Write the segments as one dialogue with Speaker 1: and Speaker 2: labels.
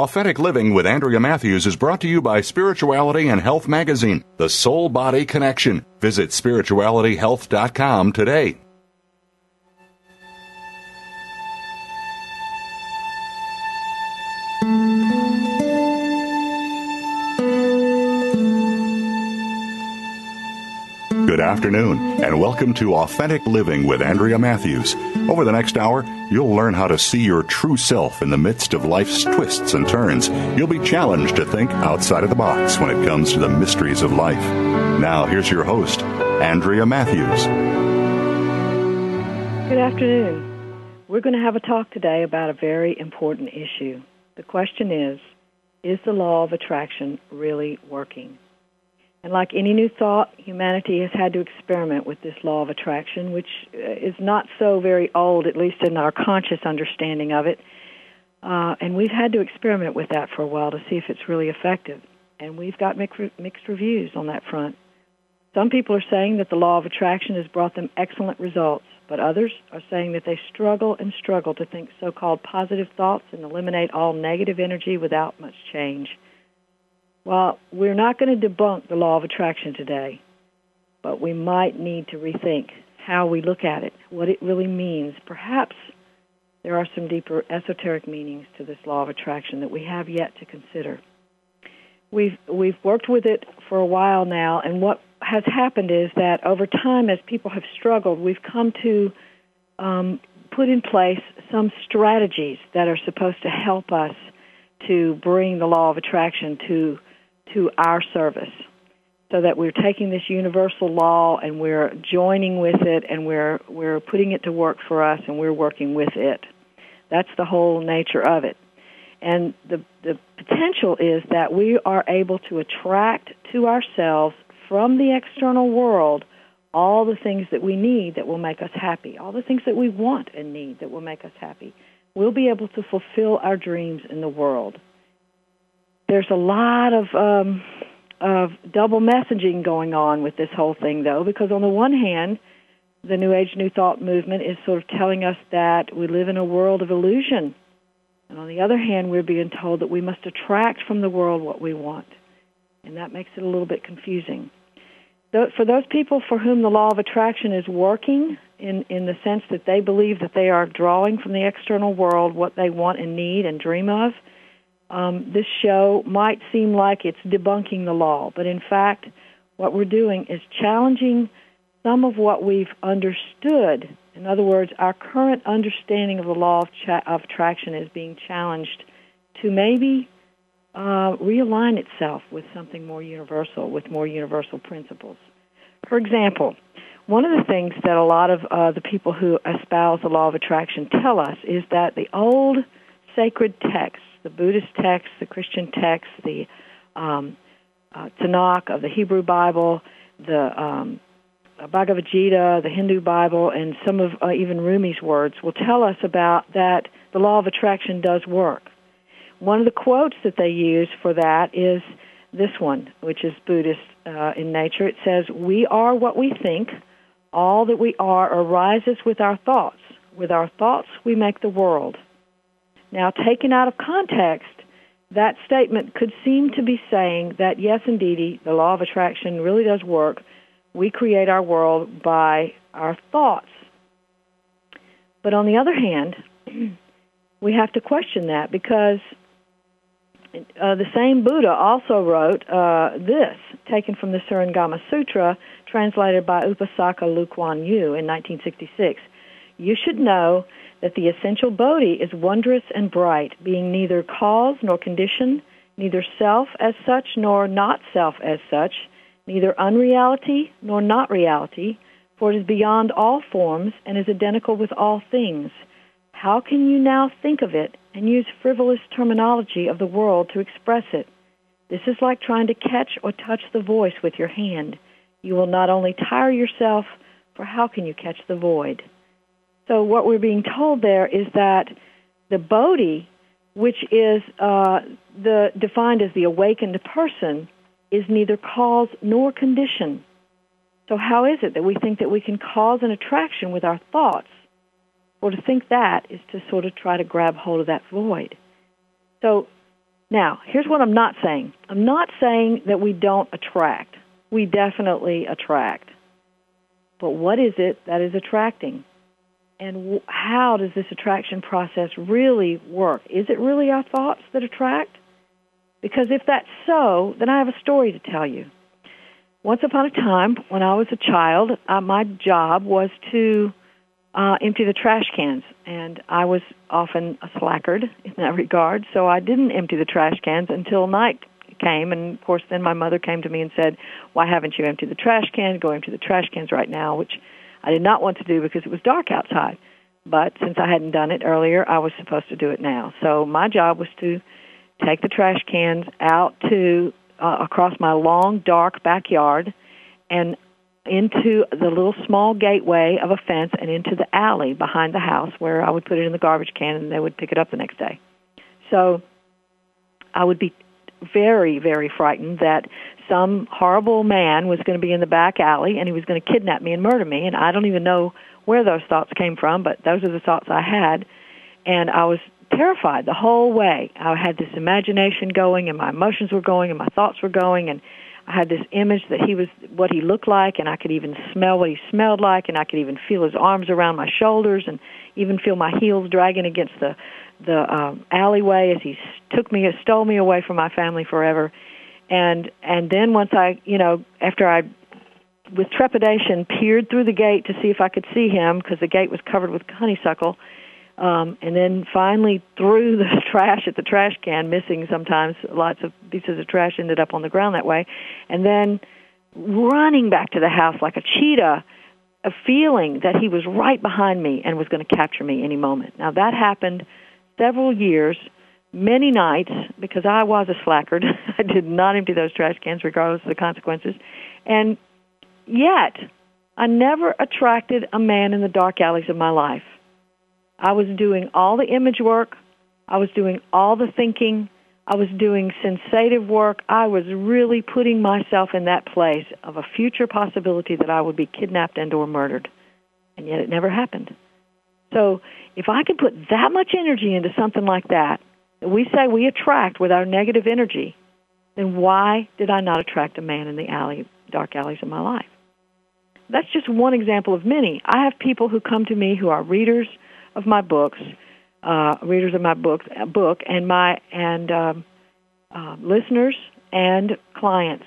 Speaker 1: Authentic Living with Andrea Matthews is brought to you by Spirituality and Health Magazine, the soul body connection. Visit spiritualityhealth.com today. Afternoon, and welcome to Authentic Living with Andrea Matthews. Over the next hour, you'll learn how to see your true self in the midst of life's twists and turns. You'll be challenged to think outside of the box when it comes to the mysteries of life. Now, here's your host, Andrea Matthews.
Speaker 2: Good afternoon. We're going to have a talk today about a very important issue. The question is Is the law of attraction really working? And like any new thought, humanity has had to experiment with this law of attraction, which uh, is not so very old, at least in our conscious understanding of it. Uh, and we've had to experiment with that for a while to see if it's really effective. And we've got mixed reviews on that front. Some people are saying that the law of attraction has brought them excellent results, but others are saying that they struggle and struggle to think so called positive thoughts and eliminate all negative energy without much change. Well, we're not going to debunk the law of attraction today, but we might need to rethink how we look at it, what it really means. Perhaps there are some deeper esoteric meanings to this law of attraction that we have yet to consider. We've we've worked with it for a while now, and what has happened is that over time, as people have struggled, we've come to um, put in place some strategies that are supposed to help us to bring the law of attraction to to our service so that we're taking this universal law and we're joining with it and we're we're putting it to work for us and we're working with it. That's the whole nature of it. And the the potential is that we are able to attract to ourselves from the external world all the things that we need that will make us happy, all the things that we want and need that will make us happy. We'll be able to fulfill our dreams in the world there's a lot of um, of double messaging going on with this whole thing, though, because on the one hand, the New Age New Thought movement is sort of telling us that we live in a world of illusion. And on the other hand, we're being told that we must attract from the world what we want. And that makes it a little bit confusing. For those people for whom the law of attraction is working, in, in the sense that they believe that they are drawing from the external world what they want and need and dream of, um, this show might seem like it's debunking the law, but in fact, what we're doing is challenging some of what we've understood. In other words, our current understanding of the law of, cha- of attraction is being challenged to maybe uh, realign itself with something more universal, with more universal principles. For example, one of the things that a lot of uh, the people who espouse the law of attraction tell us is that the old sacred texts the Buddhist texts, the Christian texts, the um, uh, Tanakh of the Hebrew Bible, the um, Bhagavad Gita, the Hindu Bible, and some of uh, even Rumi's words will tell us about that the law of attraction does work. One of the quotes that they use for that is this one, which is Buddhist uh, in nature. It says, We are what we think. All that we are arises with our thoughts. With our thoughts, we make the world. Now, taken out of context, that statement could seem to be saying that yes, indeed, the law of attraction really does work. We create our world by our thoughts. But on the other hand, we have to question that because uh, the same Buddha also wrote uh, this, taken from the Surangama Sutra, translated by Upasaka Lu Yu in 1966. You should know that the essential Bodhi is wondrous and bright, being neither cause nor condition, neither self as such nor not self as such, neither unreality nor not reality, for it is beyond all forms and is identical with all things. How can you now think of it and use frivolous terminology of the world to express it? This is like trying to catch or touch the voice with your hand. You will not only tire yourself, for how can you catch the void? So what we're being told there is that the Bodhi, which is uh, the defined as the awakened person, is neither cause nor condition. So how is it that we think that we can cause an attraction with our thoughts? Well, to think that is to sort of try to grab hold of that void. So now, here's what I'm not saying. I'm not saying that we don't attract. We definitely attract. But what is it that is attracting? And how does this attraction process really work? Is it really our thoughts that attract? Because if that's so, then I have a story to tell you. Once upon a time, when I was a child, uh, my job was to uh, empty the trash cans, and I was often a slackard in that regard, so I didn't empty the trash cans until night came, and of course, then my mother came to me and said, "Why haven't you emptied the trash can? Go empty the trash cans right now," which I did not want to do because it was dark outside. But since I hadn't done it earlier, I was supposed to do it now. So my job was to take the trash cans out to uh, across my long, dark backyard and into the little small gateway of a fence and into the alley behind the house where I would put it in the garbage can and they would pick it up the next day. So I would be very, very frightened that some horrible man was going to be in the back alley and he was going to kidnap me and murder me. And I don't even know where those thoughts came from, but those are the thoughts I had. And I was terrified the whole way. I had this imagination going and my emotions were going and my thoughts were going and I had this image that he was what he looked like and I could even smell what he smelled like and I could even feel his arms around my shoulders and even feel my heels dragging against the the um, alleyway as he took me stole me away from my family forever and and then once I you know after I with trepidation peered through the gate to see if I could see him because the gate was covered with honeysuckle um, and then finally threw the trash at the trash can, missing sometimes lots of pieces of trash ended up on the ground that way, and then running back to the house like a cheetah, a feeling that he was right behind me and was going to capture me any moment. Now that happened several years, many nights, because I was a slackard. I did not empty those trash cans regardless of the consequences, and yet I never attracted a man in the dark alleys of my life. I was doing all the image work. I was doing all the thinking. I was doing sensative work. I was really putting myself in that place of a future possibility that I would be kidnapped and or murdered. And yet it never happened. So if I can put that much energy into something like that, we say we attract with our negative energy, then why did I not attract a man in the alley, dark alleys of my life? That's just one example of many. I have people who come to me who are readers, of my books, uh, readers of my book, book, and my and um, uh, listeners and clients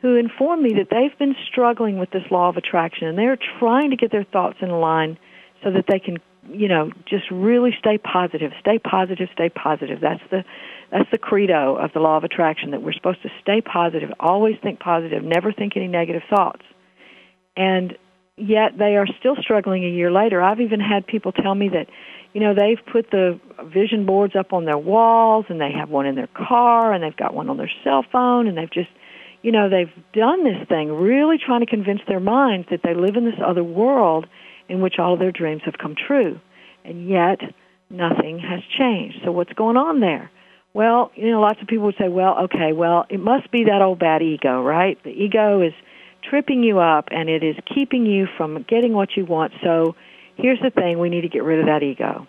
Speaker 2: who inform me that they've been struggling with this law of attraction and they're trying to get their thoughts in line so that they can you know just really stay positive stay positive stay positive that's the that's the credo of the law of attraction that we're supposed to stay positive always think positive never think any negative thoughts and yet they are still struggling a year later. I've even had people tell me that, you know, they've put the vision boards up on their walls and they have one in their car and they've got one on their cell phone and they've just, you know, they've done this thing really trying to convince their minds that they live in this other world in which all of their dreams have come true. And yet nothing has changed. So what's going on there? Well, you know, lots of people would say, well, okay, well, it must be that old bad ego, right? The ego is tripping you up and it is keeping you from getting what you want. So here's the thing we need to get rid of that ego.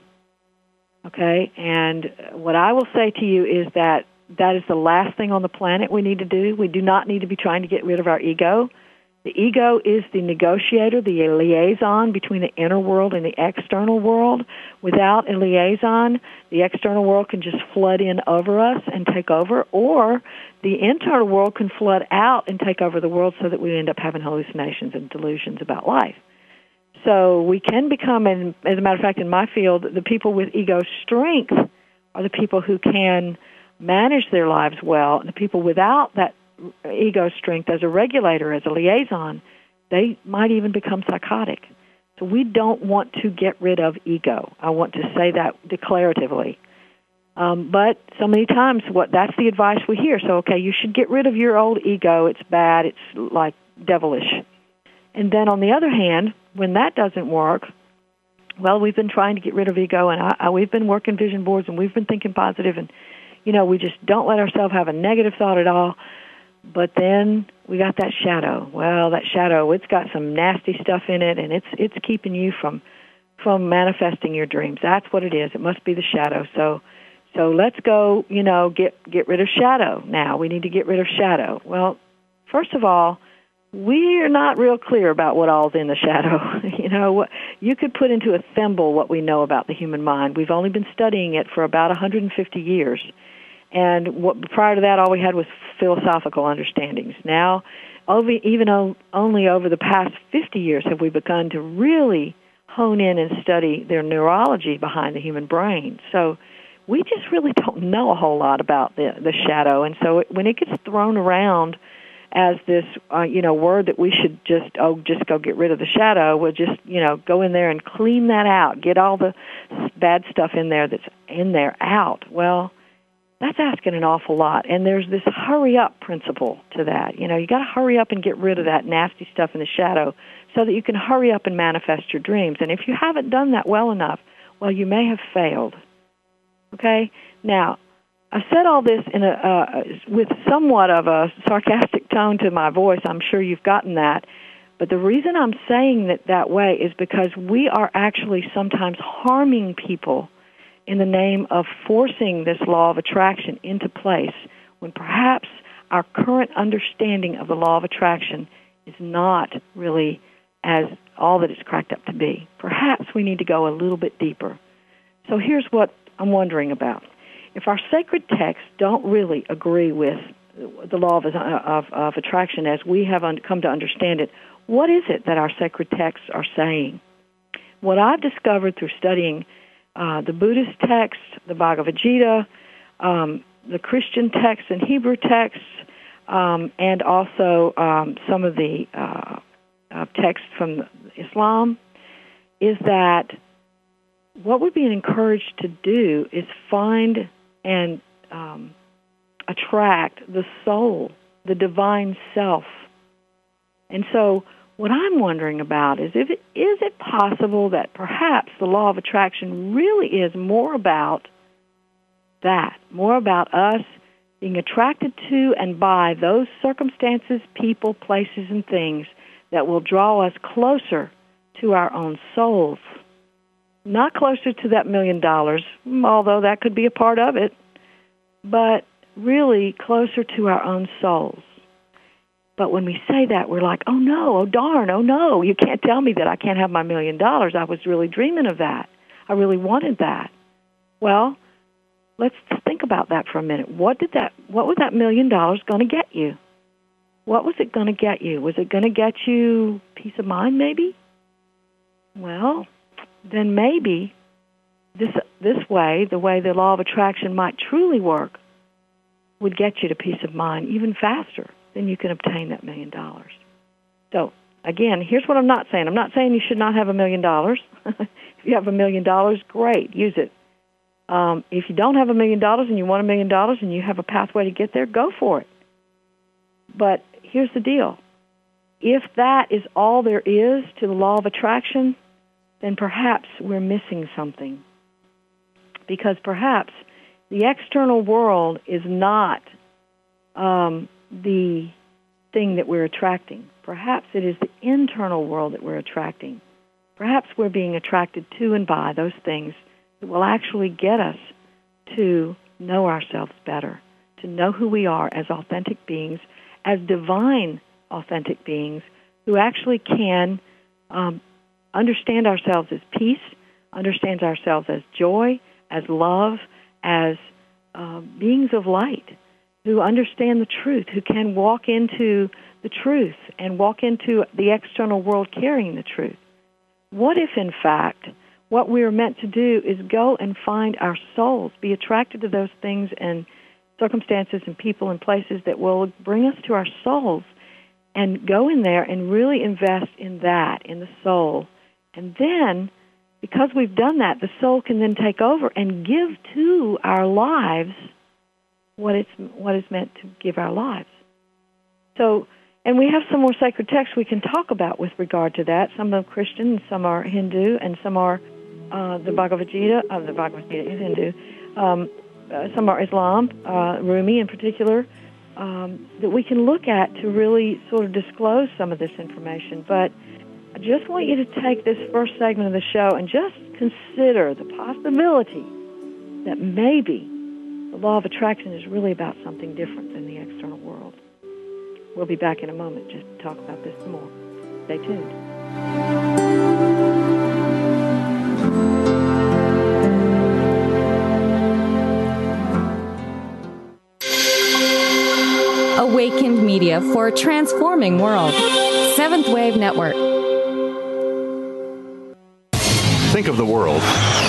Speaker 2: Okay? And what I will say to you is that that is the last thing on the planet we need to do. We do not need to be trying to get rid of our ego. The ego is the negotiator, the liaison between the inner world and the external world. Without a liaison, the external world can just flood in over us and take over, or the internal world can flood out and take over the world so that we end up having hallucinations and delusions about life. So we can become, and as a matter of fact, in my field, the people with ego strength are the people who can manage their lives well. And the people without that ego strength as a regulator, as a liaison, they might even become psychotic. So we don't want to get rid of ego. I want to say that declaratively. Um, but so many times, what that's the advice we hear. So okay, you should get rid of your old ego. It's bad. It's like devilish. And then on the other hand, when that doesn't work, well, we've been trying to get rid of ego, and I, I, we've been working vision boards, and we've been thinking positive, and you know, we just don't let ourselves have a negative thought at all. But then we got that shadow. Well, that shadow, it's got some nasty stuff in it, and it's it's keeping you from from manifesting your dreams. That's what it is. It must be the shadow. So so let's go, you know, get get rid of shadow now. We need to get rid of shadow. Well, first of all, we're not real clear about what all's in the shadow. you know, you could put into a thimble what we know about the human mind. We've only been studying it for about 150 years. And what, prior to that, all we had was philosophical understandings. Now, over, even only over the past 50 years have we begun to really hone in and study their neurology behind the human brain. So we just really don't know a whole lot about the, the shadow. And so it, when it gets thrown around, as this uh, you know word that we should just oh just go get rid of the shadow we'll just you know go in there and clean that out get all the bad stuff in there that's in there out well that's asking an awful lot. And there's this hurry up principle to that. You know you got to hurry up and get rid of that nasty stuff in the shadow so that you can hurry up and manifest your dreams. And if you haven't done that well enough well you may have failed. Okay? Now I said all this in a uh, with somewhat of a sarcastic tone to my voice. I'm sure you've gotten that. But the reason I'm saying it that way is because we are actually sometimes harming people in the name of forcing this law of attraction into place when perhaps our current understanding of the law of attraction is not really as all that it's cracked up to be. Perhaps we need to go a little bit deeper. So here's what I'm wondering about if our sacred texts don't really agree with the law of, of, of attraction as we have un- come to understand it, what is it that our sacred texts are saying? What I've discovered through studying uh, the Buddhist texts, the Bhagavad Gita, um, the Christian texts and Hebrew texts, um, and also um, some of the uh, uh, texts from Islam, is that what we're being encouraged to do is find and um, attract the soul, the divine self. And so, what I'm wondering about is if it, is it possible that perhaps the law of attraction really is more about that, more about us being attracted to and by those circumstances, people, places, and things that will draw us closer to our own souls not closer to that million dollars, although that could be a part of it, but really closer to our own souls. But when we say that, we're like, oh no, oh darn, oh no, you can't tell me that I can't have my million dollars. I was really dreaming of that. I really wanted that. Well, let's think about that for a minute. What did that what was that million dollars going to get you? What was it going to get you? Was it going to get you peace of mind maybe? Well, then maybe this this way, the way the law of attraction might truly work, would get you to peace of mind even faster than you can obtain that million dollars. So again, here's what I'm not saying. I'm not saying you should not have a million dollars. If you have a million dollars, great, use it. Um, if you don't have a million dollars and you want a million dollars and you have a pathway to get there, go for it. But here's the deal. If that is all there is to the law of attraction, then perhaps we're missing something. Because perhaps the external world is not um, the thing that we're attracting. Perhaps it is the internal world that we're attracting. Perhaps we're being attracted to and by those things that will actually get us to know ourselves better, to know who we are as authentic beings, as divine authentic beings who actually can um, understand ourselves as peace, understands ourselves as joy, as love, as uh, beings of light who understand the truth, who can walk into the truth and walk into the external world carrying the truth. What if, in fact, what we are meant to do is go and find our souls, be attracted to those things and circumstances and people and places that will bring us to our souls and go in there and really invest in that, in the soul. And then, because we've done that, the soul can then take over and give to our lives what it's what is meant to give our lives. So, and we have some more sacred texts we can talk about with regard to that. Some are Christian, some are Hindu, and some are uh, the Bhagavad Gita. Uh, the Bhagavad Gita is Hindu. Um, uh, some are Islam, uh, Rumi in particular um, that we can look at to really sort of disclose some of this information. But I just want you to take this first segment of the show and just consider the possibility that maybe the law of attraction is really about something different than the external world. We'll be back in a moment just to talk about this more. Stay tuned.
Speaker 3: Awakened Media for a transforming world. Seventh Wave Network.
Speaker 1: Think of the world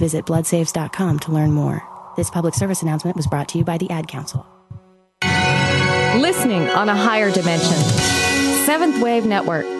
Speaker 4: Visit bloodsaves.com to learn more. This public service announcement was brought to you by the Ad Council.
Speaker 3: Listening on a higher dimension. Seventh Wave Network.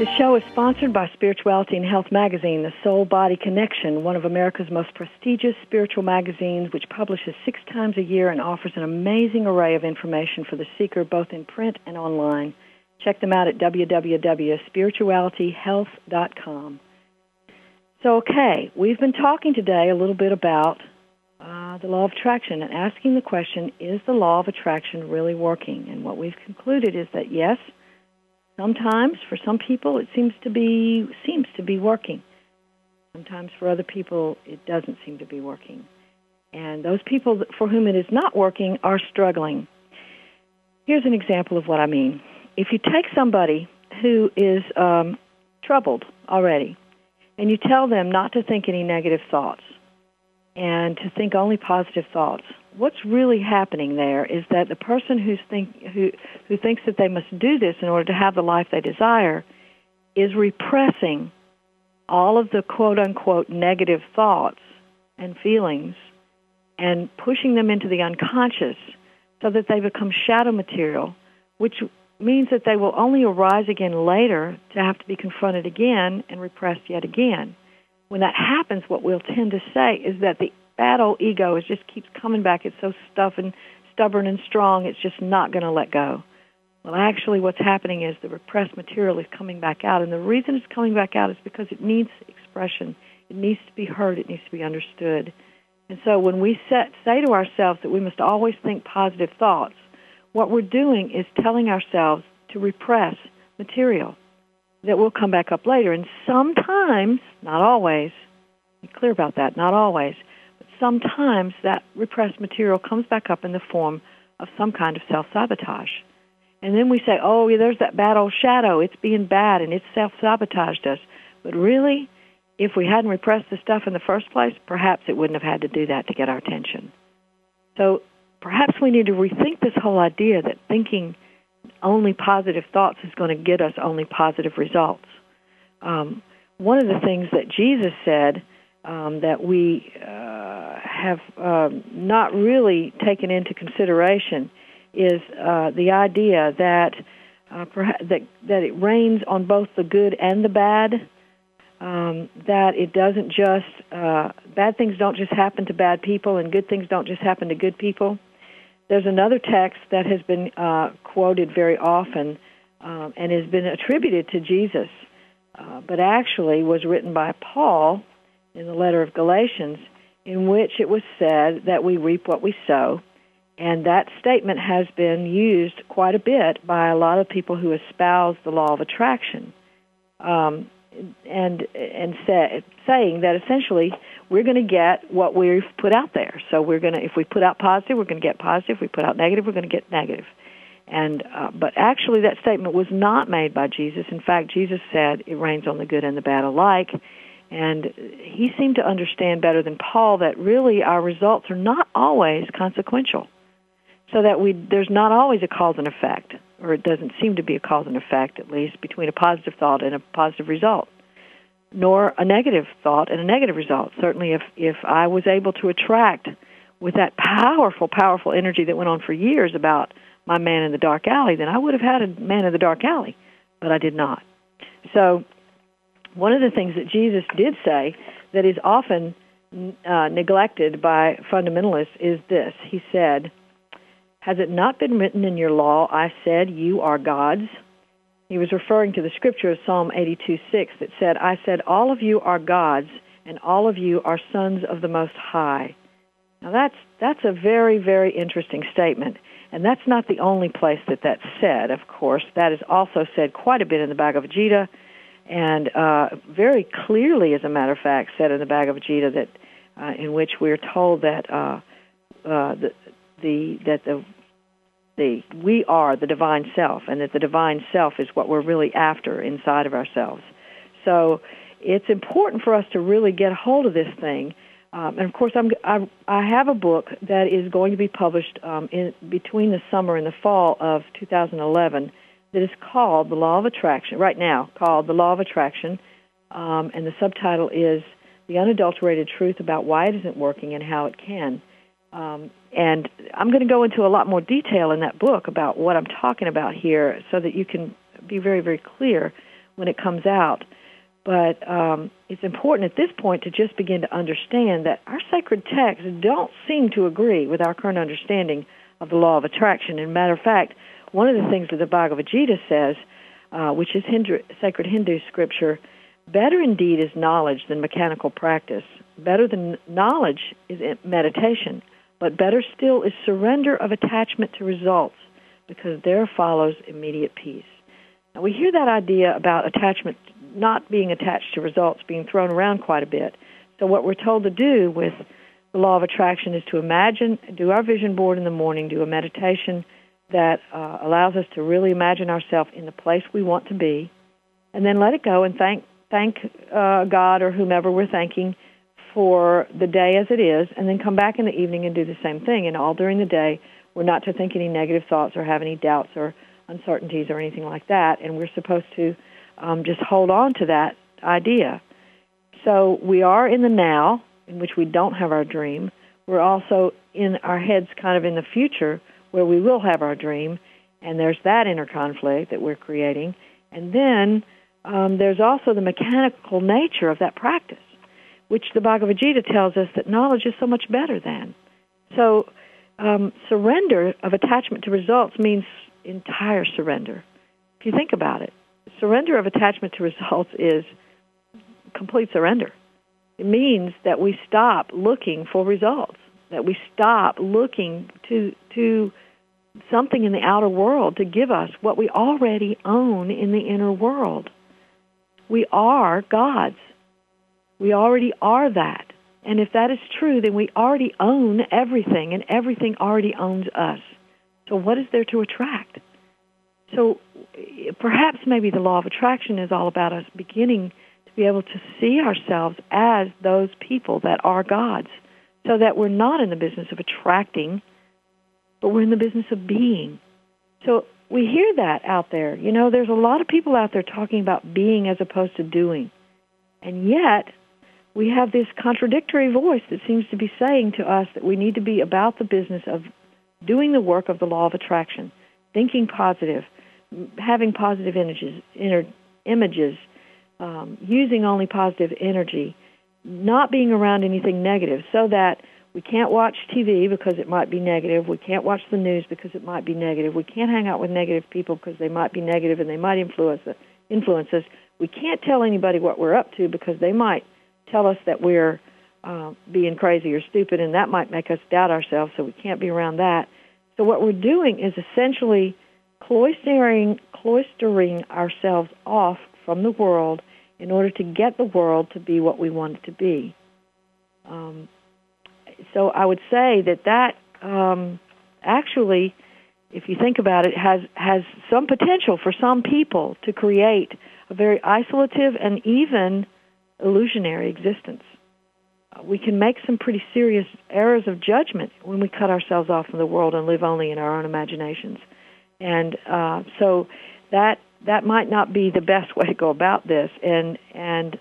Speaker 2: The show is sponsored by Spirituality and Health magazine, The Soul Body Connection, one of America's most prestigious spiritual magazines, which publishes six times a year and offers an amazing array of information for the seeker, both in print and online. Check them out at www.spiritualityhealth.com. So, okay, we've been talking today a little bit about uh, the law of attraction and asking the question, is the law of attraction really working? And what we've concluded is that yes, Sometimes, for some people, it seems to be seems to be working. Sometimes, for other people, it doesn't seem to be working. And those people for whom it is not working are struggling. Here's an example of what I mean. If you take somebody who is um, troubled already, and you tell them not to think any negative thoughts and to think only positive thoughts, what's really happening there is that the person who's think, who, who thinks that they must do this in order to have the life they desire is repressing all of the quote unquote negative thoughts and feelings and pushing them into the unconscious so that they become shadow material, which means that they will only arise again later to have to be confronted again and repressed yet again. When that happens, what we'll tend to say is that the bad old ego is just keeps coming back. It's so stuff and stubborn and strong, it's just not going to let go. Well, actually, what's happening is the repressed material is coming back out, and the reason it's coming back out is because it needs expression. It needs to be heard. It needs to be understood. And so, when we set, say to ourselves that we must always think positive thoughts, what we're doing is telling ourselves to repress material that will come back up later. And sometimes, not always, be clear about that, not always, sometimes that repressed material comes back up in the form of some kind of self sabotage. And then we say, oh, yeah, there's that bad old shadow. It's being bad and it's self sabotaged us. But really, if we hadn't repressed the stuff in the first place, perhaps it wouldn't have had to do that to get our attention. So perhaps we need to rethink this whole idea that thinking only positive thoughts is going to get us only positive results. Um, one of the things that Jesus said um, that we uh, have um, not really taken into consideration is uh, the idea that uh, perhaps, that that it rains on both the good and the bad. Um, that it doesn't just uh, bad things don't just happen to bad people, and good things don't just happen to good people. There's another text that has been uh, quoted very often um, and has been attributed to Jesus, uh, but actually was written by Paul in the letter of Galatians, in which it was said that we reap what we sow. And that statement has been used quite a bit by a lot of people who espouse the law of attraction, um, and and say, saying that essentially we're going to get what we've put out there. So we're going to, if we put out positive, we're going to get positive. If we put out negative, we're going to get negative. And uh, but actually, that statement was not made by Jesus. In fact, Jesus said it rains on the good and the bad alike. And he seemed to understand better than Paul that really our results are not always consequential so that we there's not always a cause and effect, or it doesn't seem to be a cause and effect, at least, between a positive thought and a positive result, nor a negative thought and a negative result. Certainly, if if I was able to attract with that powerful, powerful energy that went on for years about my man in the dark alley, then I would have had a man in the dark alley, but I did not. So, one of the things that Jesus did say that is often uh, neglected by fundamentalists is this. He said, has it not been written in your law, I said, you are gods? He was referring to the scripture of Psalm 82 6 that said, I said, all of you are gods, and all of you are sons of the Most High. Now that's, that's a very, very interesting statement. And that's not the only place that that's said, of course. That is also said quite a bit in the Bhagavad Gita, and uh, very clearly, as a matter of fact, said in the Bhagavad Gita that uh, in which we're told that uh, uh, the, the that the the we are the divine self, and that the divine self is what we're really after inside of ourselves. So it's important for us to really get a hold of this thing. Um, and of course, I'm, I, I have a book that is going to be published um, in between the summer and the fall of 2011 that is called The Law of Attraction. Right now, called The Law of Attraction, um, and the subtitle is The Unadulterated Truth About Why It Isn't Working and How It Can. Um, and I'm going to go into a lot more detail in that book about what I'm talking about here so that you can be very, very clear when it comes out. But um, it's important at this point to just begin to understand that our sacred texts don't seem to agree with our current understanding of the law of attraction. And matter of fact, one of the things that the Bhagavad Gita says, uh, which is Hindu, sacred Hindu scripture, better indeed is knowledge than mechanical practice. Better than knowledge is meditation. But better still is surrender of attachment to results, because there follows immediate peace. Now, we hear that idea about attachment not being attached to results being thrown around quite a bit. So, what we're told to do with the law of attraction is to imagine, do our vision board in the morning, do a meditation that uh, allows us to really imagine ourselves in the place we want to be, and then let it go and thank thank uh, God or whomever we're thanking for the day as it is, and then come back in the evening and do the same thing. And all during the day, we're not to think any negative thoughts or have any doubts or uncertainties or anything like that. And we're supposed to um, just hold on to that idea. So we are in the now, in which we don't have our dream. we're also in our heads kind of in the future where we will have our dream, and there's that inner conflict that we're creating. And then um, there's also the mechanical nature of that practice, which the Bhagavad Gita tells us that knowledge is so much better than. So um, surrender of attachment to results means entire surrender. If you think about it, surrender of attachment to results is complete surrender. It means that we stop looking for results, that we stop looking to to something in the outer world to give us what we already own in the inner world. We are gods. We already are that. And if that is true, then we already own everything, and everything already owns us. So, what is there to attract? So, perhaps maybe the law of attraction is all about us beginning to be able to see ourselves as those people that are gods, so that we're not in the business of attracting, but we're in the business of being. So, we hear that out there. You know, there's a lot of people out there talking about being as opposed to doing. And yet, we have this contradictory voice that seems to be saying to us that we need to be about the business of doing the work of the law of attraction, thinking positive, having positive images, images um, using only positive energy, not being around anything negative, so that we can't watch TV because it might be negative. We can't watch the news because it might be negative. We can't hang out with negative people because they might be negative and they might influence influence us. We can't tell anybody what we're up to because they might tell us that we're uh, being crazy or stupid, and that might make us doubt ourselves, so we can't be around that. So what we're doing is essentially cloistering, cloistering ourselves off from the world in order to get the world to be what we want it to be. Um, so I would say that that um, actually, if you think about it, has has some potential for some people to create a very isolative and even illusionary existence. Uh, we can make some pretty serious errors of judgment when we cut ourselves off from the world and live only in our own imaginations. And uh, so that that might not be the best way to go about this. And and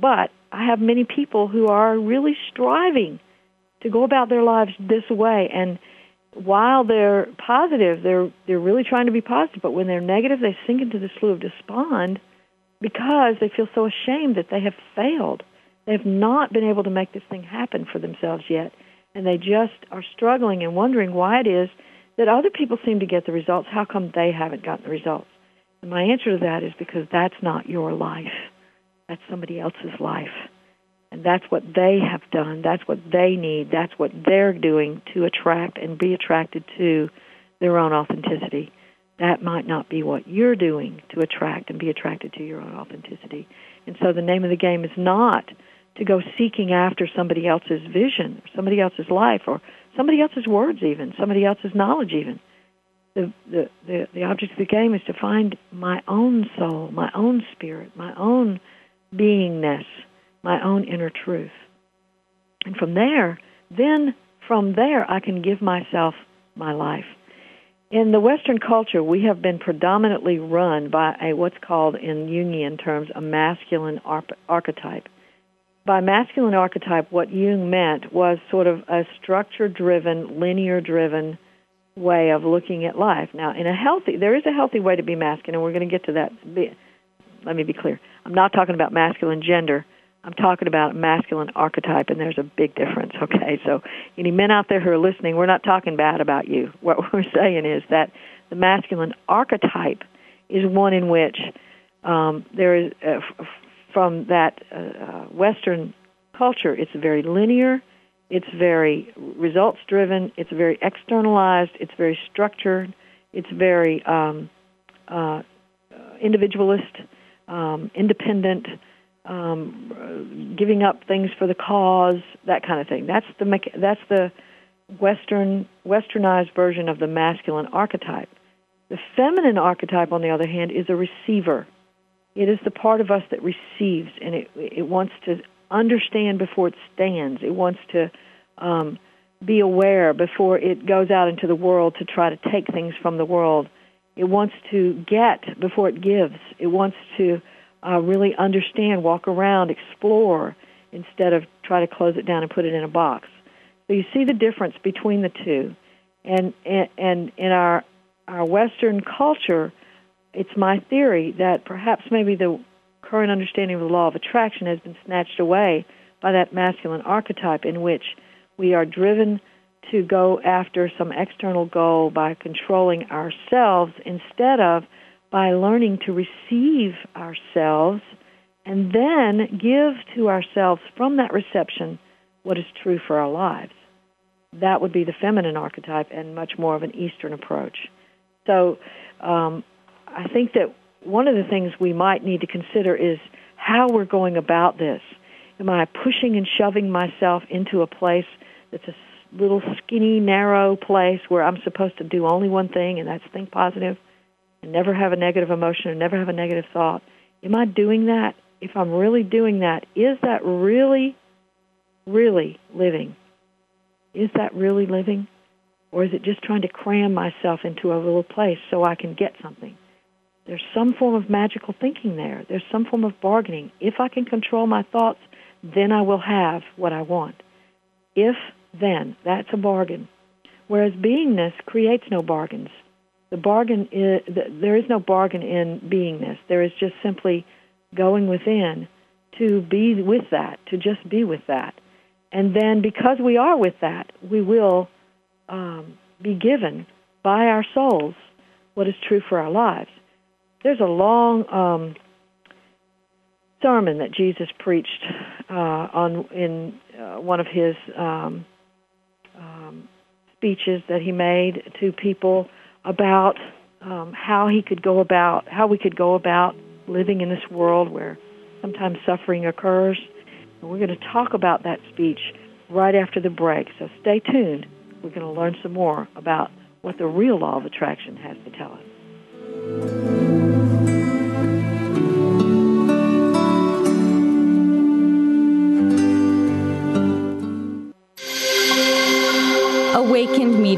Speaker 2: but I have many people who are really striving to go about their lives this way and while they're positive they're they're really trying to be positive but when they're negative they sink into the slough of despond because they feel so ashamed that they have failed. They have not been able to make this thing happen for themselves yet, and they just are struggling and wondering why it is that other people seem to get the results. How come they haven't gotten the results? And my answer to that is because that's not your life. That's somebody else's life. And that's what they have done. That's what they need. That's what they're doing to attract and be attracted to their own authenticity that might not be what you're doing to attract and be attracted to your own authenticity. And so the name of the game is not to go seeking after somebody else's vision, somebody else's life, or somebody else's words, even somebody else's knowledge, even. The, the, the, object of the game is to find my own soul, my own spirit, my own beingness, my own inner truth. And from there, then from there, I can give myself my life. In the Western culture, we have been predominantly run by a what's called, in Jungian terms, a masculine archetype. By masculine archetype, what Jung meant was sort of a structure-driven, linear-driven way of looking at life. Now, in a healthy, there is a healthy way to be masculine, and we're going to get to that. Let me be clear. I'm not talking about masculine gender. I'm talking about masculine archetype, and there's a big difference. Okay, so any men out there who are listening, we're not talking bad about you. What we're saying is that the masculine archetype is one in which um, there is, uh, from that uh, uh, Western culture, it's very linear, it's very results driven, it's very externalized, it's very structured, it's very um, uh, individualist, um, independent um, giving up things for the cause, that kind of thing. That's the that's the Western westernized version of the masculine archetype. The feminine archetype, on the other hand, is a receiver. It is the part of us that receives, and it it wants to understand before it stands. It wants to um, be aware before it goes out into the world to try to take things from the world. It wants to get before it gives. It wants to uh, really understand, walk around, explore, instead of try to close it down and put it in a box. So you see the difference between the two. And, and, and in our, our Western culture, it's my theory that perhaps maybe the current understanding of the law of attraction has been snatched away by that masculine archetype in which we are driven to go after some external goal by controlling ourselves instead of by learning to receive ourselves and then give to ourselves from that reception what is true for our lives. That would be the feminine archetype and much more of an Eastern approach. So um, I think that one of the things we might need to consider is how we're going about this. Am I pushing and shoving myself into a place that's a little skinny, narrow place where I'm supposed to do only one thing, and that's think positive and never have a negative emotion or never have a negative thought? Am I doing that? If I'm really doing that, is that really, really living? Is that really living? Or is it just trying to cram myself into a little place so I can get something? There's some form of magical thinking there. There's some form of bargaining. If I can control my thoughts, then I will have what I want. If then, that's a bargain. Whereas beingness creates no bargains. The bargain is, there is no bargain in beingness. There is just simply going within to be with that, to just be with that. And then because we are with that, we will um, be given by our souls what is true for our lives. There's a long um, sermon that Jesus preached uh, on in uh, one of his um, um, speeches that he made to people about um, how he could go about how we could go about living in this world where sometimes suffering occurs. And we're going to talk about that speech right after the break. So stay tuned. We're going to learn some more about what the real law of attraction has to tell us.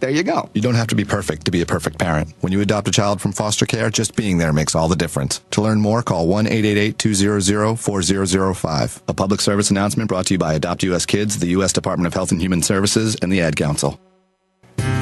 Speaker 5: There you go.
Speaker 6: You don't have to be perfect to be a perfect parent. When you adopt a child from foster care, just being there makes all the difference. To learn more, call 1-888-200-4005. A public service announcement brought to you by Adopt U.S. Kids, the U.S. Department of Health and Human Services, and the Ad Council.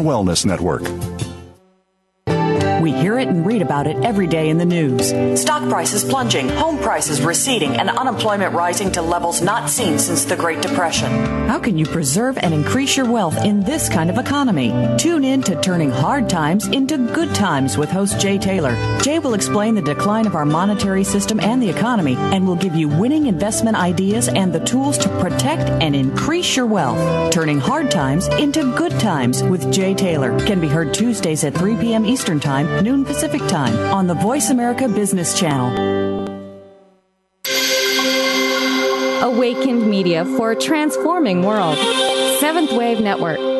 Speaker 1: Wellness Network.
Speaker 7: We hear it and read about it every day in the news. Stock prices plunging, home prices receding, and unemployment rising to levels not seen since the Great Depression. How can you preserve and increase your wealth in this kind of economy? Tune in to Turning Hard Times into Good Times with host Jay Taylor. Jay will explain the decline of our monetary system and the economy and will give you winning investment ideas and the tools to protect and increase your wealth. Turning Hard Times into Good Times with Jay Taylor can be heard Tuesdays at 3 p.m. Eastern Time noon Pacific Time on the Voice America Business Channel.
Speaker 3: Awakened Media for a transforming world. Seventh Wave Network.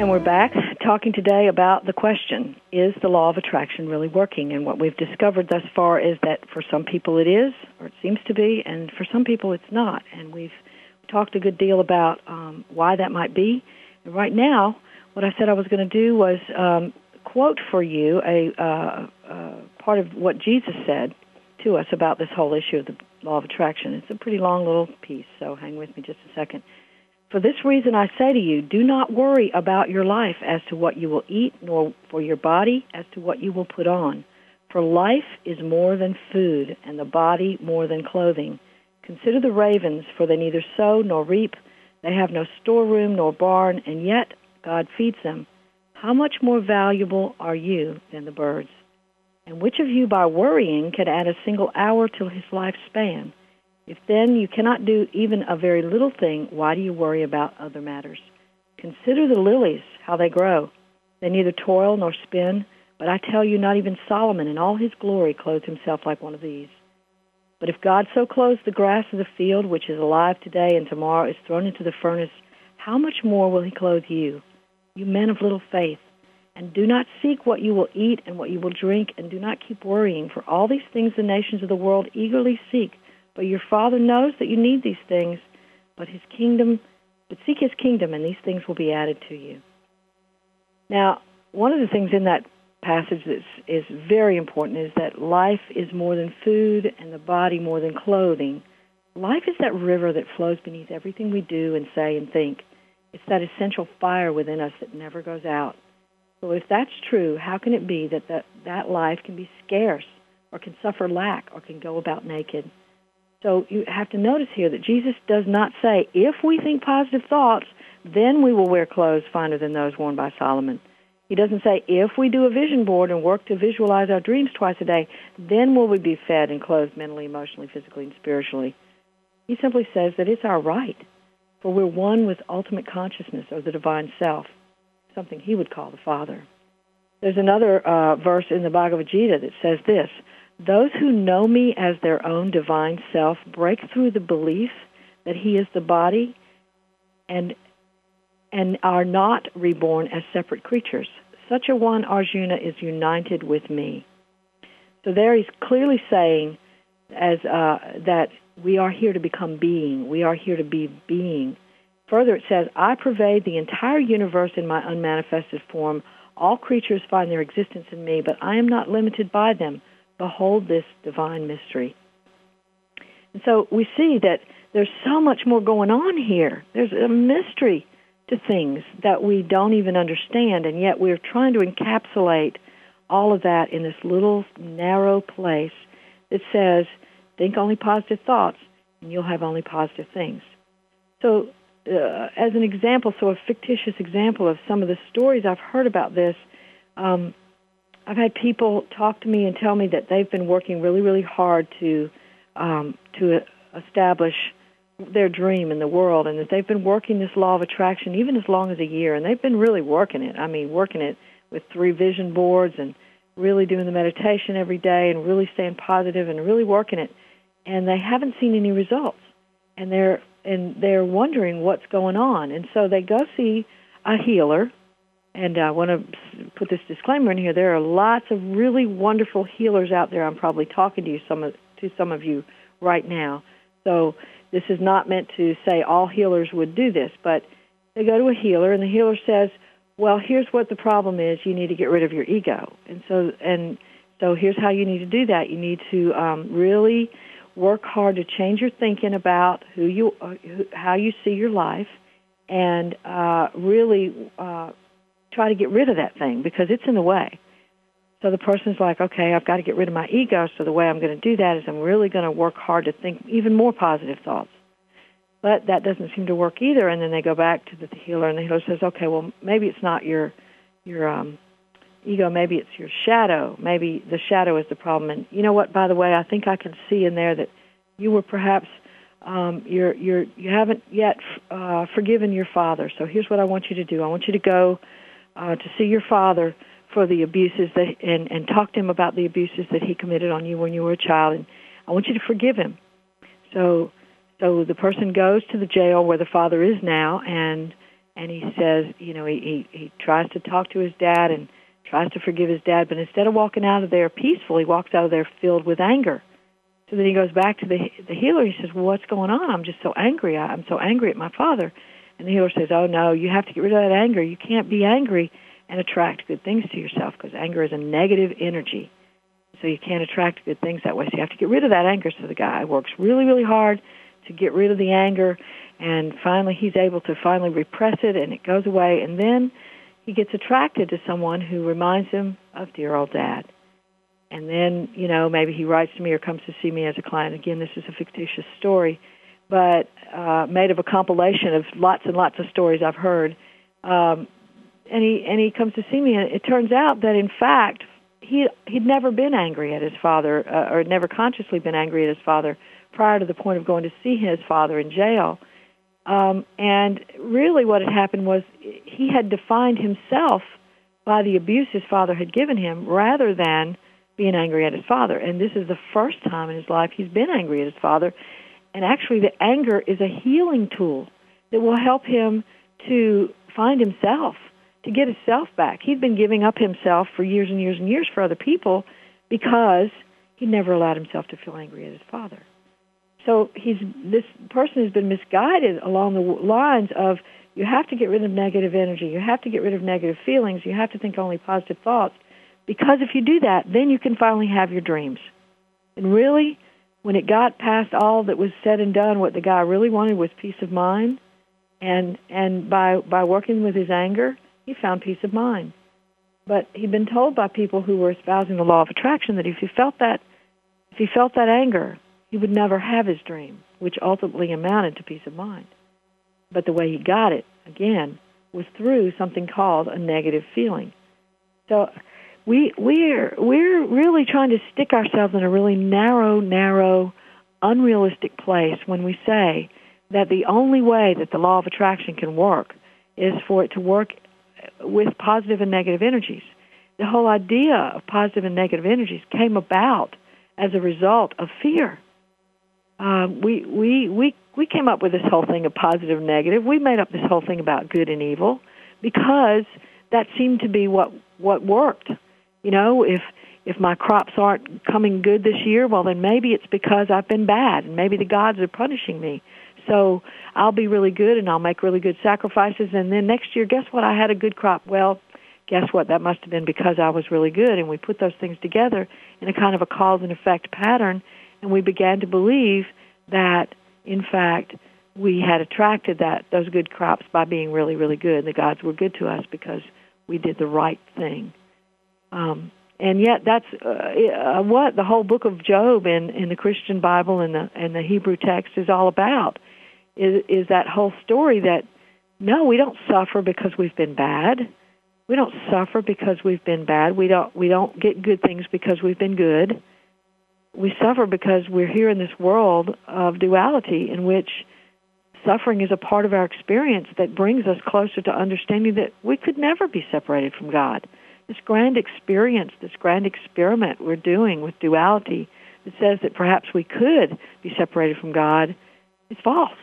Speaker 2: And we're back talking today about the question Is the law of attraction really working? And what we've discovered thus far is that for some people it is, or it seems to be, and for some people it's not. And we've talked a good deal about um, why that might be. And right now, what I said I was going to do was um, quote for you a uh, uh, part of what Jesus said to us about this whole issue of the law of attraction. It's a pretty long little piece, so hang with me just a second. For this reason I say to you, do not worry about your life as to what you will eat, nor for your body as to what you will put on. For life is more than food, and the body more than clothing. Consider the ravens, for they neither sow nor reap, they have no storeroom nor barn, and yet God feeds them. How much more valuable are you than the birds? And which of you, by worrying, can add a single hour to his lifespan? If then you cannot do even a very little thing, why do you worry about other matters? Consider the lilies, how they grow. They neither toil nor spin, but I tell you, not even Solomon in all his glory clothed himself like one of these. But if God so clothes the grass of the field, which is alive today and tomorrow is thrown into the furnace, how much more will he clothe you, you men of little faith? And do not seek what you will eat and what you will drink, and do not keep worrying, for all these things the nations of the world eagerly seek but your Father knows that you need these things, but His kingdom, but seek His kingdom, and these things will be added to you. Now, one of the things in that passage that is very important is that life is more than food and the body more than clothing. Life is that river that flows beneath everything we do and say and think. It's that essential fire within us that never goes out. So if that's true, how can it be that that, that life can be scarce or can suffer lack or can go about naked? So you have to notice here that Jesus does not say, if we think positive thoughts, then we will wear clothes finer than those worn by Solomon. He doesn't say, if we do a vision board and work to visualize our dreams twice a day, then will we be fed and clothed mentally, emotionally, physically, and spiritually. He simply says that it's our right, for we're one with ultimate consciousness or the divine self, something he would call the Father. There's another uh, verse in the Bhagavad Gita that says this those who know me as their own divine self break through the belief that he is the body and and are not reborn as separate creatures. Such a one, Arjuna, is united with me. So there he's clearly saying as uh, that we are here to become being. We are here to be being. Further, it says, I pervade the entire universe in my unmanifested form. All creatures find their existence in me, but I am not limited by them behold this divine mystery. And so we see that there's so much more going on here. There's a mystery to things that we don't even understand, and yet we're trying to encapsulate all of that in this little narrow place that says, think only positive thoughts, and you'll have only positive things. So, uh, as an example, so a fictitious example of some of the stories I've heard about this, um, I've had people talk to me and tell me that they've been working really, really hard to um, to establish their dream in the world, and that they've been working this law of attraction even as long as a year, and they've been really working it. I mean, working it with three vision boards and really doing the meditation every day and really staying positive and really working it, and they haven't seen any results, and they're and they're wondering what's going on, and so they go see a healer and I want to put this disclaimer in here. There are lots of really wonderful healers out there. I'm probably talking to you some of, to some of you right now. So this is not meant to say all healers would do this, but they go to a healer and the healer says, "Well, here's what the problem is. You need to get rid of your ego." And so and so here's how you need to do that. You need to um, really work hard to change your thinking about who you, uh, how you see your life, and uh, really uh, try to get rid of that thing because it's in the way. So the person's like, okay, I've got to get rid of my ego. So the way I'm going to do that is I'm really going to work hard to think even more positive thoughts. But that doesn't seem to work either. And then they go back to the healer, and the healer says, okay, well, maybe it's not your your um, ego. Maybe it's your shadow. Maybe the shadow is the problem. And you know what? By the way, I think I can see in there that you were perhaps um, you're you're you haven't yet uh, forgiven your father. So here's what I want you to do. I want you to go uh, to see your father for the abuses that and and talk to him about the abuses that he committed on you when you were a child and I want you to forgive him. So so the person goes to the jail where the father is now and and he says, you know, he, he he tries to talk to his dad and tries to forgive his dad, but instead of walking out of there peaceful, he walks out of there filled with anger. So then he goes back to the the healer. He says, "Well, what's going on? I'm just so angry. I, I'm so angry at my father." And the healer says, "Oh no, you have to get rid of that anger. You can't be angry and attract good things to yourself because anger is a negative energy. So you can't attract good things that way. So you have to get rid of that anger." So the guy works really, really hard to get rid of the anger, and finally he's able to finally repress it, and it goes away. And then he gets attracted to someone who reminds him of dear old dad and then you know maybe he writes to me or comes to see me as a client again this is a fictitious story but uh made of a compilation of lots and lots of stories i've heard um and he and he comes to see me and it turns out that in fact he he'd never been angry at his father uh, or never consciously been angry at his father prior to the point of going to see his father in jail um and really what had happened was he had defined himself by the abuse his father had given him rather than being angry at his father. And this is the first time in his life he's been angry at his father. And actually, the anger is a healing tool that will help him to find himself, to get himself back. He'd been giving up himself for years and years and years for other people because he never allowed himself to feel angry at his father. So he's this person has been misguided along the lines of you have to get rid of negative energy, you have to get rid of negative feelings, you have to think only positive thoughts because if you do that, then you can finally have your dreams. And really, when it got past all that was said and done, what the guy really wanted was peace of mind. And and by by working with his anger, he found peace of mind. But he'd been told by people who were espousing the law of attraction that if he felt that if he felt that anger, he would never have his dream, which ultimately amounted to peace of mind. But the way he got it, again, was through something called a negative feeling. So we we're we're really trying to stick ourselves in a really narrow, narrow, unrealistic place when we say that the only way that the law of attraction can work is for it to work with positive and negative energies. The whole idea of positive and negative energies came about as a result of fear. Um, we we we we came up with this whole thing of positive and negative. We made up this whole thing about good and evil because that seemed to be what what worked. You know, if if my crops aren't coming good this year, well then maybe it's because I've been bad and maybe the gods are punishing me. So I'll be really good and I'll make really good sacrifices and then next year guess what? I had a good crop. Well, guess what? That must have been because I was really good and we put those things together in a kind of a cause and effect pattern and we began to believe that in fact we had attracted that those good crops by being really really good and the gods were good to us because we did the right thing um, and yet, that's uh, uh, what the whole book of Job in, in the Christian Bible and the and the Hebrew text is all about. Is is that whole story that no, we don't suffer because we've been bad. We don't suffer because we've been bad. We don't we don't get good things because we've been good. We suffer because we're here in this world of duality in which suffering is a part of our experience that brings us closer to understanding that we could never be separated from God this grand experience, this grand experiment we're doing with duality that says that perhaps we could be separated from God is false.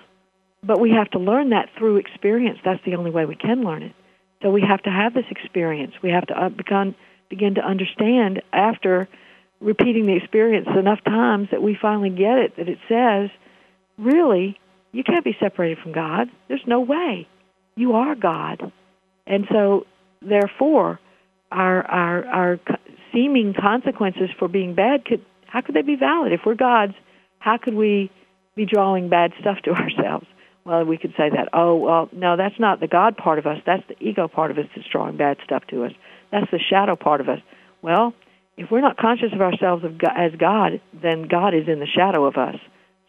Speaker 2: But we have to learn that through experience. That's the only way we can learn it. So we have to have this experience. We have to uh, begin, begin to understand after repeating the experience enough times that we finally get it, that it says, really, you can't be separated from God. There's no way. You are God. And so, therefore, our our our seeming consequences for being bad could how could they be valid? If we're gods how could we be drawing bad stuff to ourselves? Well we could say that oh well no that's not the god part of us. That's the ego part of us that's drawing bad stuff to us. That's the shadow part of us. Well if we're not conscious of ourselves as god then god is in the shadow of us.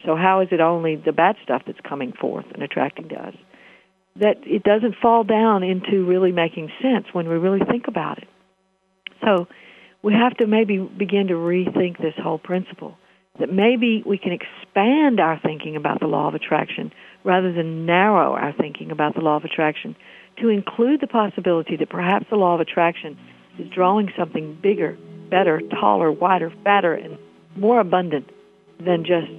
Speaker 2: So how is it only the bad stuff that's coming forth and attracting to us that it doesn't fall down into really making sense when we really think about it. So we have to maybe begin to rethink this whole principle that maybe we can expand our thinking about the law of attraction rather than narrow our thinking about the law of attraction to include the possibility that perhaps the law of attraction is drawing something bigger, better, taller, wider, fatter, and more abundant than just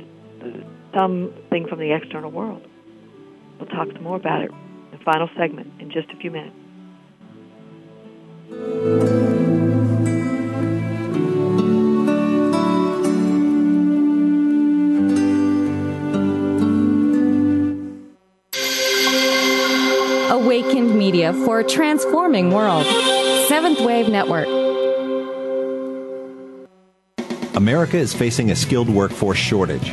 Speaker 2: something from the external world. We'll talk some more about it in the final segment in just a few minutes.
Speaker 3: Awakened Media for a transforming world. Seventh Wave Network.
Speaker 8: America is facing a skilled workforce shortage.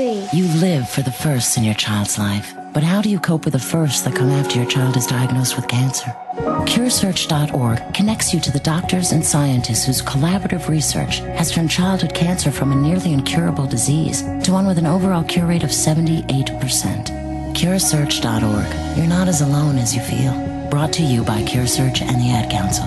Speaker 9: Tree!
Speaker 10: You live for the firsts in your child's life. But how do you cope with the firsts that come after your child is diagnosed with cancer? CureSearch.org connects you to the doctors and scientists whose collaborative research has turned childhood cancer from a nearly incurable disease to one with an overall cure rate of 78%. CureSearch.org. You're not as alone as you feel. Brought to you by CureSearch and the Ad Council.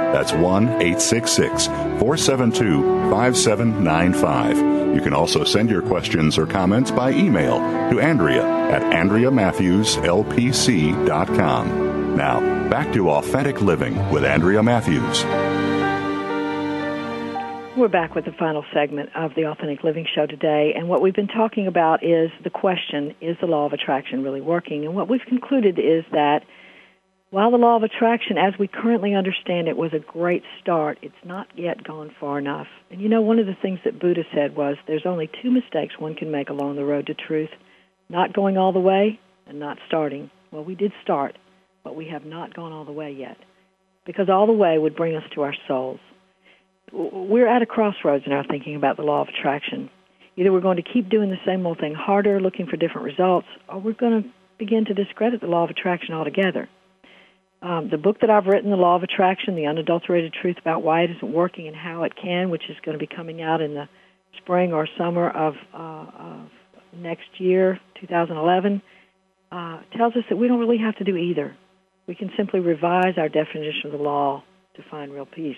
Speaker 1: That's 1 866 472 5795. You can also send your questions or comments by email to Andrea at AndreaMatthewsLPC.com. Now, back to Authentic Living with Andrea Matthews.
Speaker 2: We're back with the final segment of the Authentic Living Show today, and what we've been talking about is the question is the law of attraction really working? And what we've concluded is that while the law of attraction, as we currently understand it, was a great start, it's not yet gone far enough. And you know, one of the things that Buddha said was there's only two mistakes one can make along the road to truth not going all the way and not starting. Well, we did start, but we have not gone all the way yet because all the way would bring us to our souls we're at a crossroads in our thinking about the law of attraction. Either we're going to keep doing the same old thing harder, looking for different results, or we're going to begin to discredit the law of attraction altogether. Um, the book that I've written, The Law of Attraction, The Unadulterated Truth About Why It Isn't Working and How It Can, which is going to be coming out in the spring or summer of, uh, of next year, 2011, uh, tells us that we don't really have to do either. We can simply revise our definition of the law to find real peace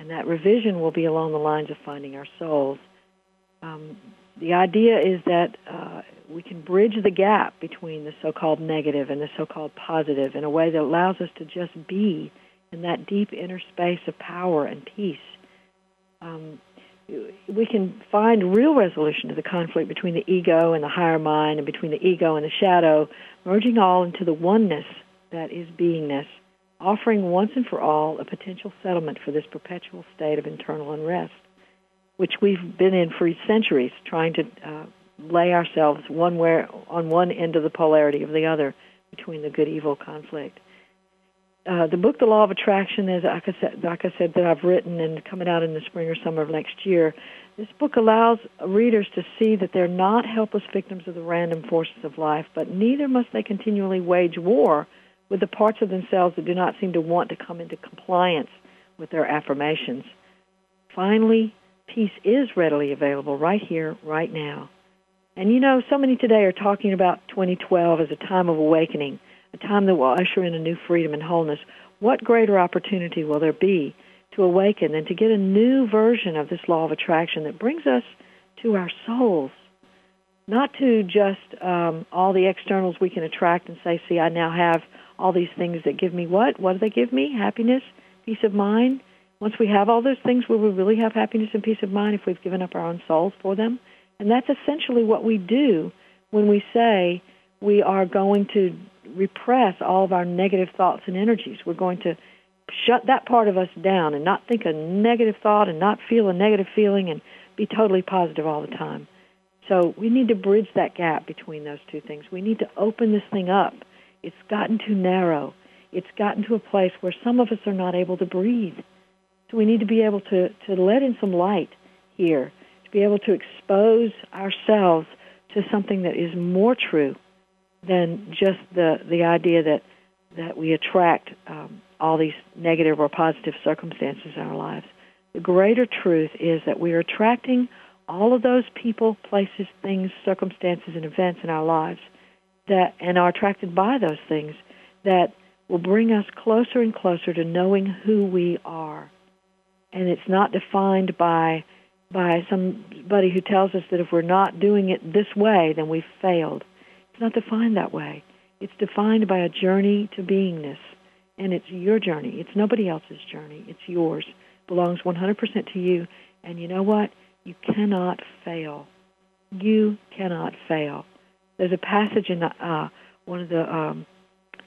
Speaker 2: and that revision will be along the lines of finding our souls. Um, the idea is that uh, we can bridge the gap between the so-called negative and the so-called positive in a way that allows us to just be in that deep inner space of power and peace. Um, we can find real resolution to the conflict between the ego and the higher mind, and between the ego and the shadow, merging all into the oneness that is beingness offering once and for all a potential settlement for this perpetual state of internal unrest, which we've been in for centuries, trying to uh, lay ourselves one where on one end of the polarity of the other between the good evil conflict. Uh, the book, The Law of Attraction, is like I, said, like I said that I've written and coming out in the spring or summer of next year. This book allows readers to see that they're not helpless victims of the random forces of life, but neither must they continually wage war with the parts of themselves that do not seem to want to come into compliance with their affirmations. Finally, peace is readily available right here, right now. And you know, so many today are talking about 2012 as a time of awakening, a time that will usher in a new freedom and wholeness. What greater opportunity will there be to awaken than to get a new version of this law of attraction that brings us to our souls? Not to just um, all the externals we can attract and say, see, I now have all these things that give me what? What do they give me? Happiness, peace of mind. Once we have all those things, will we really have happiness and peace of mind if we've given up our own souls for them? And that's essentially what we do when we say we are going to repress all of our negative thoughts and energies. We're going to shut that part of us down and not think a negative thought and not feel a negative feeling and be totally positive all the time. So we need to bridge that gap between those two things. We need to open this thing up. It's gotten too narrow. It's gotten to a place where some of us are not able to breathe. So we need to be able to, to let in some light here, to be able to expose ourselves to something that is more true than just the, the idea that, that we attract um, all these negative or positive circumstances in our lives. The greater truth is that we are attracting all of those people, places, things, circumstances, and events in our lives that and are attracted by those things that will bring us closer and closer to knowing who we are. And it's not defined by by somebody who tells us that if we're not doing it this way, then we've failed. It's not defined that way. It's defined by a journey to beingness. And it's your journey. It's nobody else's journey. It's yours. It belongs 100% to you. And you know what? You cannot fail. You cannot fail. There's a passage in uh, one of the um,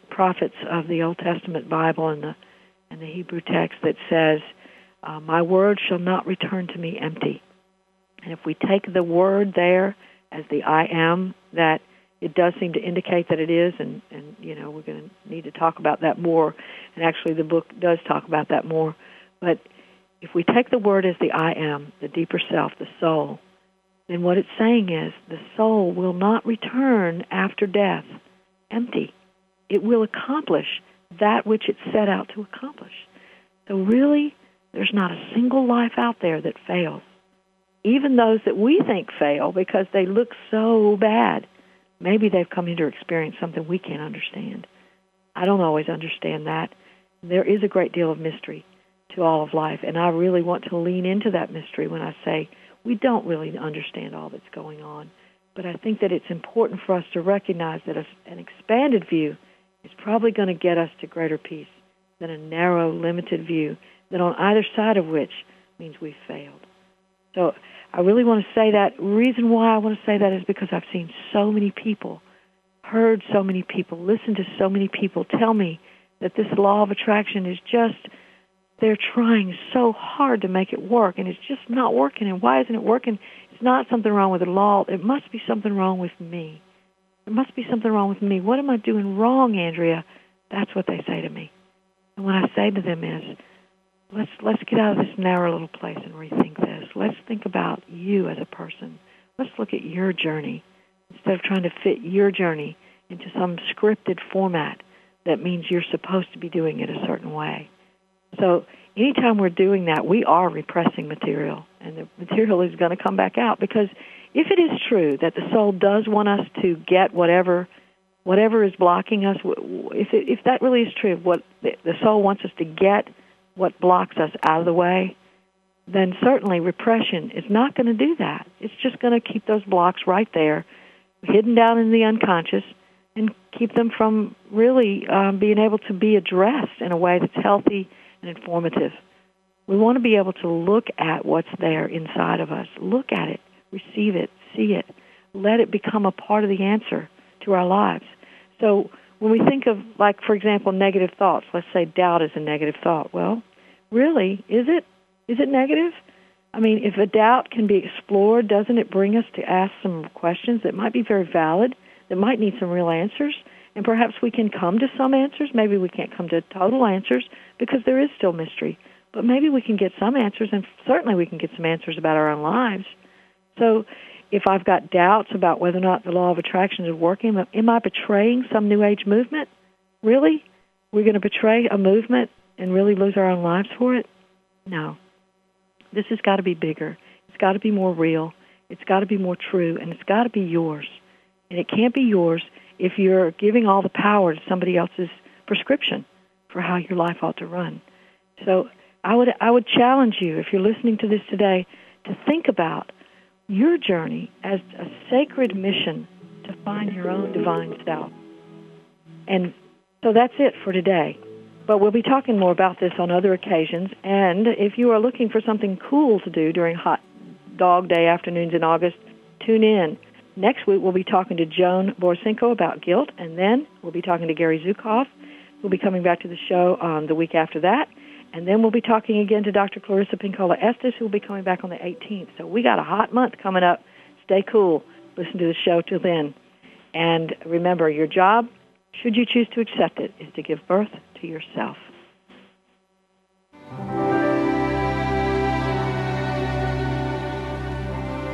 Speaker 2: prophets of the Old Testament Bible and the and the Hebrew text that says, uh, "My word shall not return to me empty." And if we take the word there as the I am, that it does seem to indicate that it is, and and you know we're going to need to talk about that more. And actually, the book does talk about that more. But if we take the word as the I am, the deeper self, the soul, then what it's saying is the soul will not return after death empty it will accomplish that which it set out to accomplish. So, really, there's not a single life out there that fails. Even those that we think fail because they look so bad, maybe they've come here to experience something we can't understand. I don't always understand that. There is a great deal of mystery to all of life, and I really want to lean into that mystery when I say we don't really understand all that's going on. But I think that it's important for us to recognize that an expanded view is probably going to get us to greater peace than a narrow, limited view that on either side of which means we've failed. So I really want to say that. Reason why I want to say that is because I've seen so many people, heard so many people, listened to so many people tell me that this law of attraction is just they're trying so hard to make it work and it's just not working and why isn't it working it's not something wrong with the law it must be something wrong with me there must be something wrong with me. What am I doing wrong, Andrea? That's what they say to me. And what I say to them is, let's let's get out of this narrow little place and rethink this. Let's think about you as a person. Let's look at your journey instead of trying to fit your journey into some scripted format that means you're supposed to be doing it a certain way. So anytime we're doing that, we are repressing material, and the material is going to come back out because if it is true that the soul does want us to get whatever whatever is blocking us, if it, if that really is true, what the soul wants us to get, what blocks us out of the way, then certainly repression is not going to do that. It's just going to keep those blocks right there, hidden down in the unconscious, and keep them from really um, being able to be addressed in a way that's healthy and informative. We want to be able to look at what's there inside of us, look at it, receive it, see it, let it become a part of the answer to our lives. So when we think of, like, for example, negative thoughts, let's say doubt is a negative thought. Well, really, is it? Is it negative? I mean, if a doubt can be explored, doesn't it bring us to ask some questions that might be very valid, that might need some real answers? And perhaps we can come to some answers. Maybe we can't come to total answers because there is still mystery. But maybe we can get some answers, and certainly we can get some answers about our own lives. So if I've got doubts about whether or not the law of attraction is working, am I betraying some New Age movement? Really? we're going to betray a movement and really lose our own lives for it? No. This has got to be bigger. It's got to be more real. It's got to be more true, and it's got to be yours. And it can't be yours if you're giving all the power to somebody else's prescription for how your life ought to run. So I would I would challenge you if you're listening to this today to think about your journey as a sacred mission to find your own divine self. And so that's it for today. But we'll be talking more about this on other occasions. And if you are looking for something cool to do during hot dog day afternoons in August, tune in. Next week, we'll be talking to Joan Borysenko about guilt, and then we'll be talking to Gary Zukav. We'll be coming back to the show on the week after that. And then we'll be talking again to Dr. Clarissa Pinkola Estes, who will be coming back on the 18th. So we got a hot month coming up. Stay cool. Listen to the show till then. And remember, your job, should you choose to accept it, is to give birth to yourself.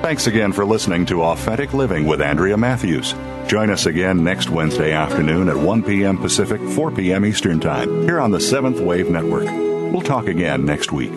Speaker 1: Thanks again for listening to Authentic Living with Andrea Matthews. Join us again next Wednesday afternoon at 1 p.m. Pacific, 4 p.m. Eastern Time, here on the Seventh Wave Network. We'll talk again next week.